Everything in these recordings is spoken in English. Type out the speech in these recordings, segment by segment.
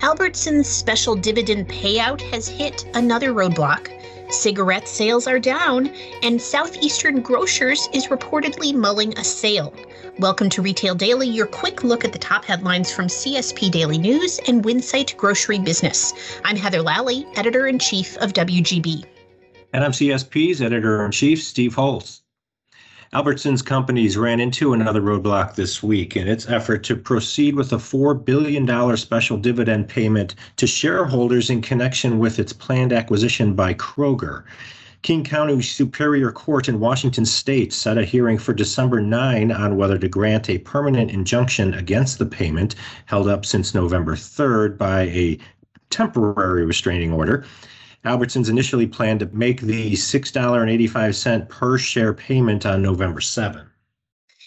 Albertsons special dividend payout has hit another roadblock. Cigarette sales are down, and Southeastern Grocers is reportedly mulling a sale. Welcome to Retail Daily, your quick look at the top headlines from CSP Daily News and Winsight Grocery Business. I'm Heather Lally, editor in chief of WGB. And I'm CSP's editor in chief, Steve Holtz. Albertsons Companies ran into another roadblock this week in its effort to proceed with a $4 billion special dividend payment to shareholders in connection with its planned acquisition by Kroger. King County Superior Court in Washington state set a hearing for December 9 on whether to grant a permanent injunction against the payment, held up since November 3rd by a temporary restraining order. Albertsons initially planned to make the $6.85 per share payment on November 7.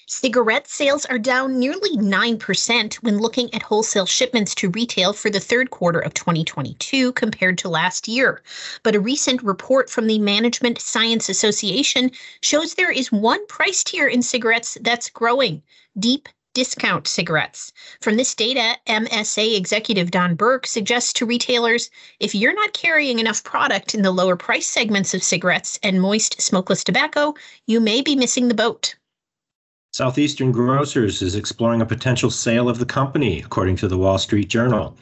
Cigarette sales are down nearly 9% when looking at wholesale shipments to retail for the third quarter of 2022 compared to last year. But a recent report from the Management Science Association shows there is one price tier in cigarettes that's growing deep discount cigarettes. From this data, MSA executive Don Burke suggests to retailers if you're not carrying enough product in the lower price segments of cigarettes and moist smokeless tobacco, you may be missing the boat. Southeastern Grocers is exploring a potential sale of the company, according to the Wall Street Journal.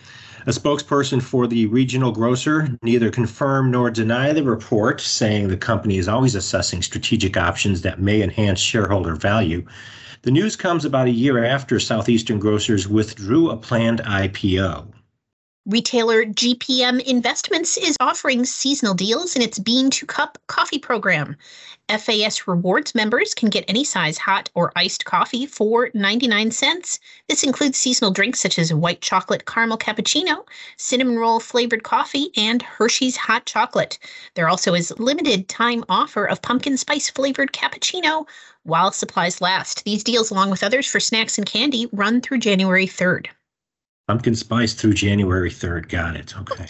A spokesperson for the regional grocer neither confirmed nor denied the report, saying the company is always assessing strategic options that may enhance shareholder value. The news comes about a year after Southeastern Grocers withdrew a planned IPO. Retailer GPM Investments is offering seasonal deals in its Bean to Cup coffee program. FAS Rewards members can get any size hot or iced coffee for 99 cents. This includes seasonal drinks such as white chocolate caramel cappuccino, cinnamon roll flavored coffee, and Hershey's hot chocolate. There also is limited time offer of pumpkin spice flavored cappuccino while supplies last. These deals, along with others for snacks and candy, run through January 3rd. Pumpkin spice through January 3rd. Got it. Okay.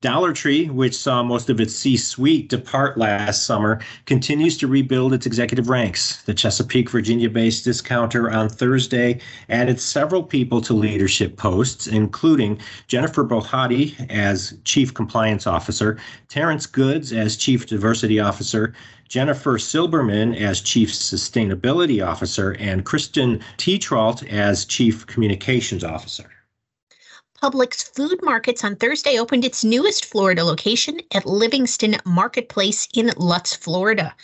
Dollar Tree, which saw most of its C suite depart last summer, continues to rebuild its executive ranks. The Chesapeake, Virginia based discounter on Thursday added several people to leadership posts, including Jennifer Bohatti as Chief Compliance Officer, Terrence Goods as Chief Diversity Officer, Jennifer Silberman as Chief Sustainability Officer, and Kristen Tetrault as Chief Communications Officer. Publix Food Markets on Thursday opened its newest Florida location at Livingston Marketplace in Lutz, Florida.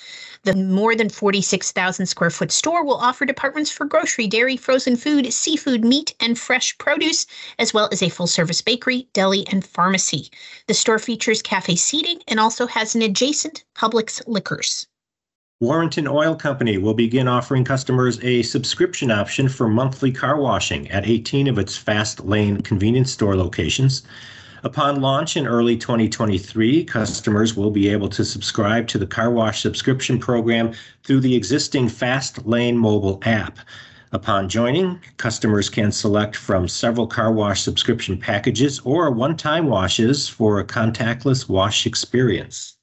The more than 46,000 square foot store will offer departments for grocery, dairy, frozen food, seafood, meat, and fresh produce, as well as a full service bakery, deli, and pharmacy. The store features cafe seating and also has an adjacent Publix liquors. Warrenton Oil Company will begin offering customers a subscription option for monthly car washing at 18 of its fast lane convenience store locations. Upon launch in early 2023, customers will be able to subscribe to the car wash subscription program through the existing Fast Lane mobile app. Upon joining, customers can select from several car wash subscription packages or one time washes for a contactless wash experience.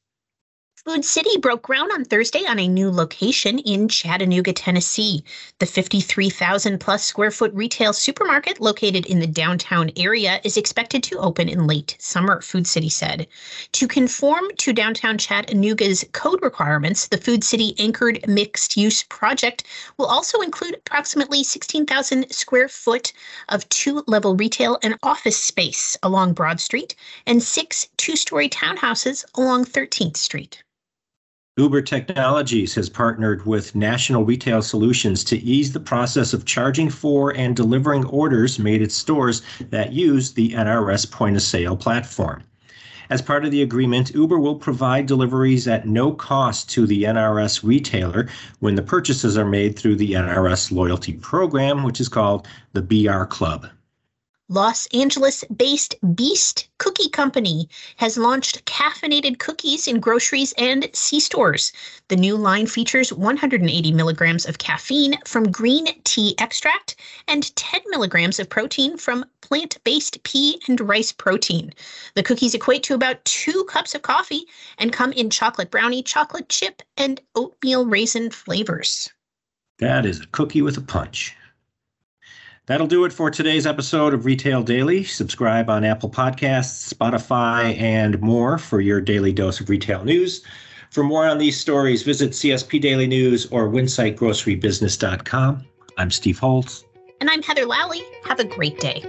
Food City broke ground on Thursday on a new location in Chattanooga, Tennessee. The 53,000 plus square foot retail supermarket located in the downtown area is expected to open in late summer, Food City said. To conform to downtown Chattanooga's code requirements, the Food City anchored mixed use project will also include approximately 16,000 square foot of two level retail and office space along Broad Street and six two story townhouses along 13th Street. Uber Technologies has partnered with National Retail Solutions to ease the process of charging for and delivering orders made at stores that use the NRS point of sale platform. As part of the agreement, Uber will provide deliveries at no cost to the NRS retailer when the purchases are made through the NRS loyalty program, which is called the BR Club. Los Angeles based Beast Cookie Company has launched caffeinated cookies in groceries and C stores. The new line features 180 milligrams of caffeine from green tea extract and 10 milligrams of protein from plant based pea and rice protein. The cookies equate to about two cups of coffee and come in chocolate brownie, chocolate chip, and oatmeal raisin flavors. That is a cookie with a punch. That'll do it for today's episode of Retail Daily. Subscribe on Apple Podcasts, Spotify, and more for your daily dose of retail news. For more on these stories, visit CSP Daily News or winsightgrocerybusiness.com. I'm Steve Holtz. And I'm Heather Lally. Have a great day.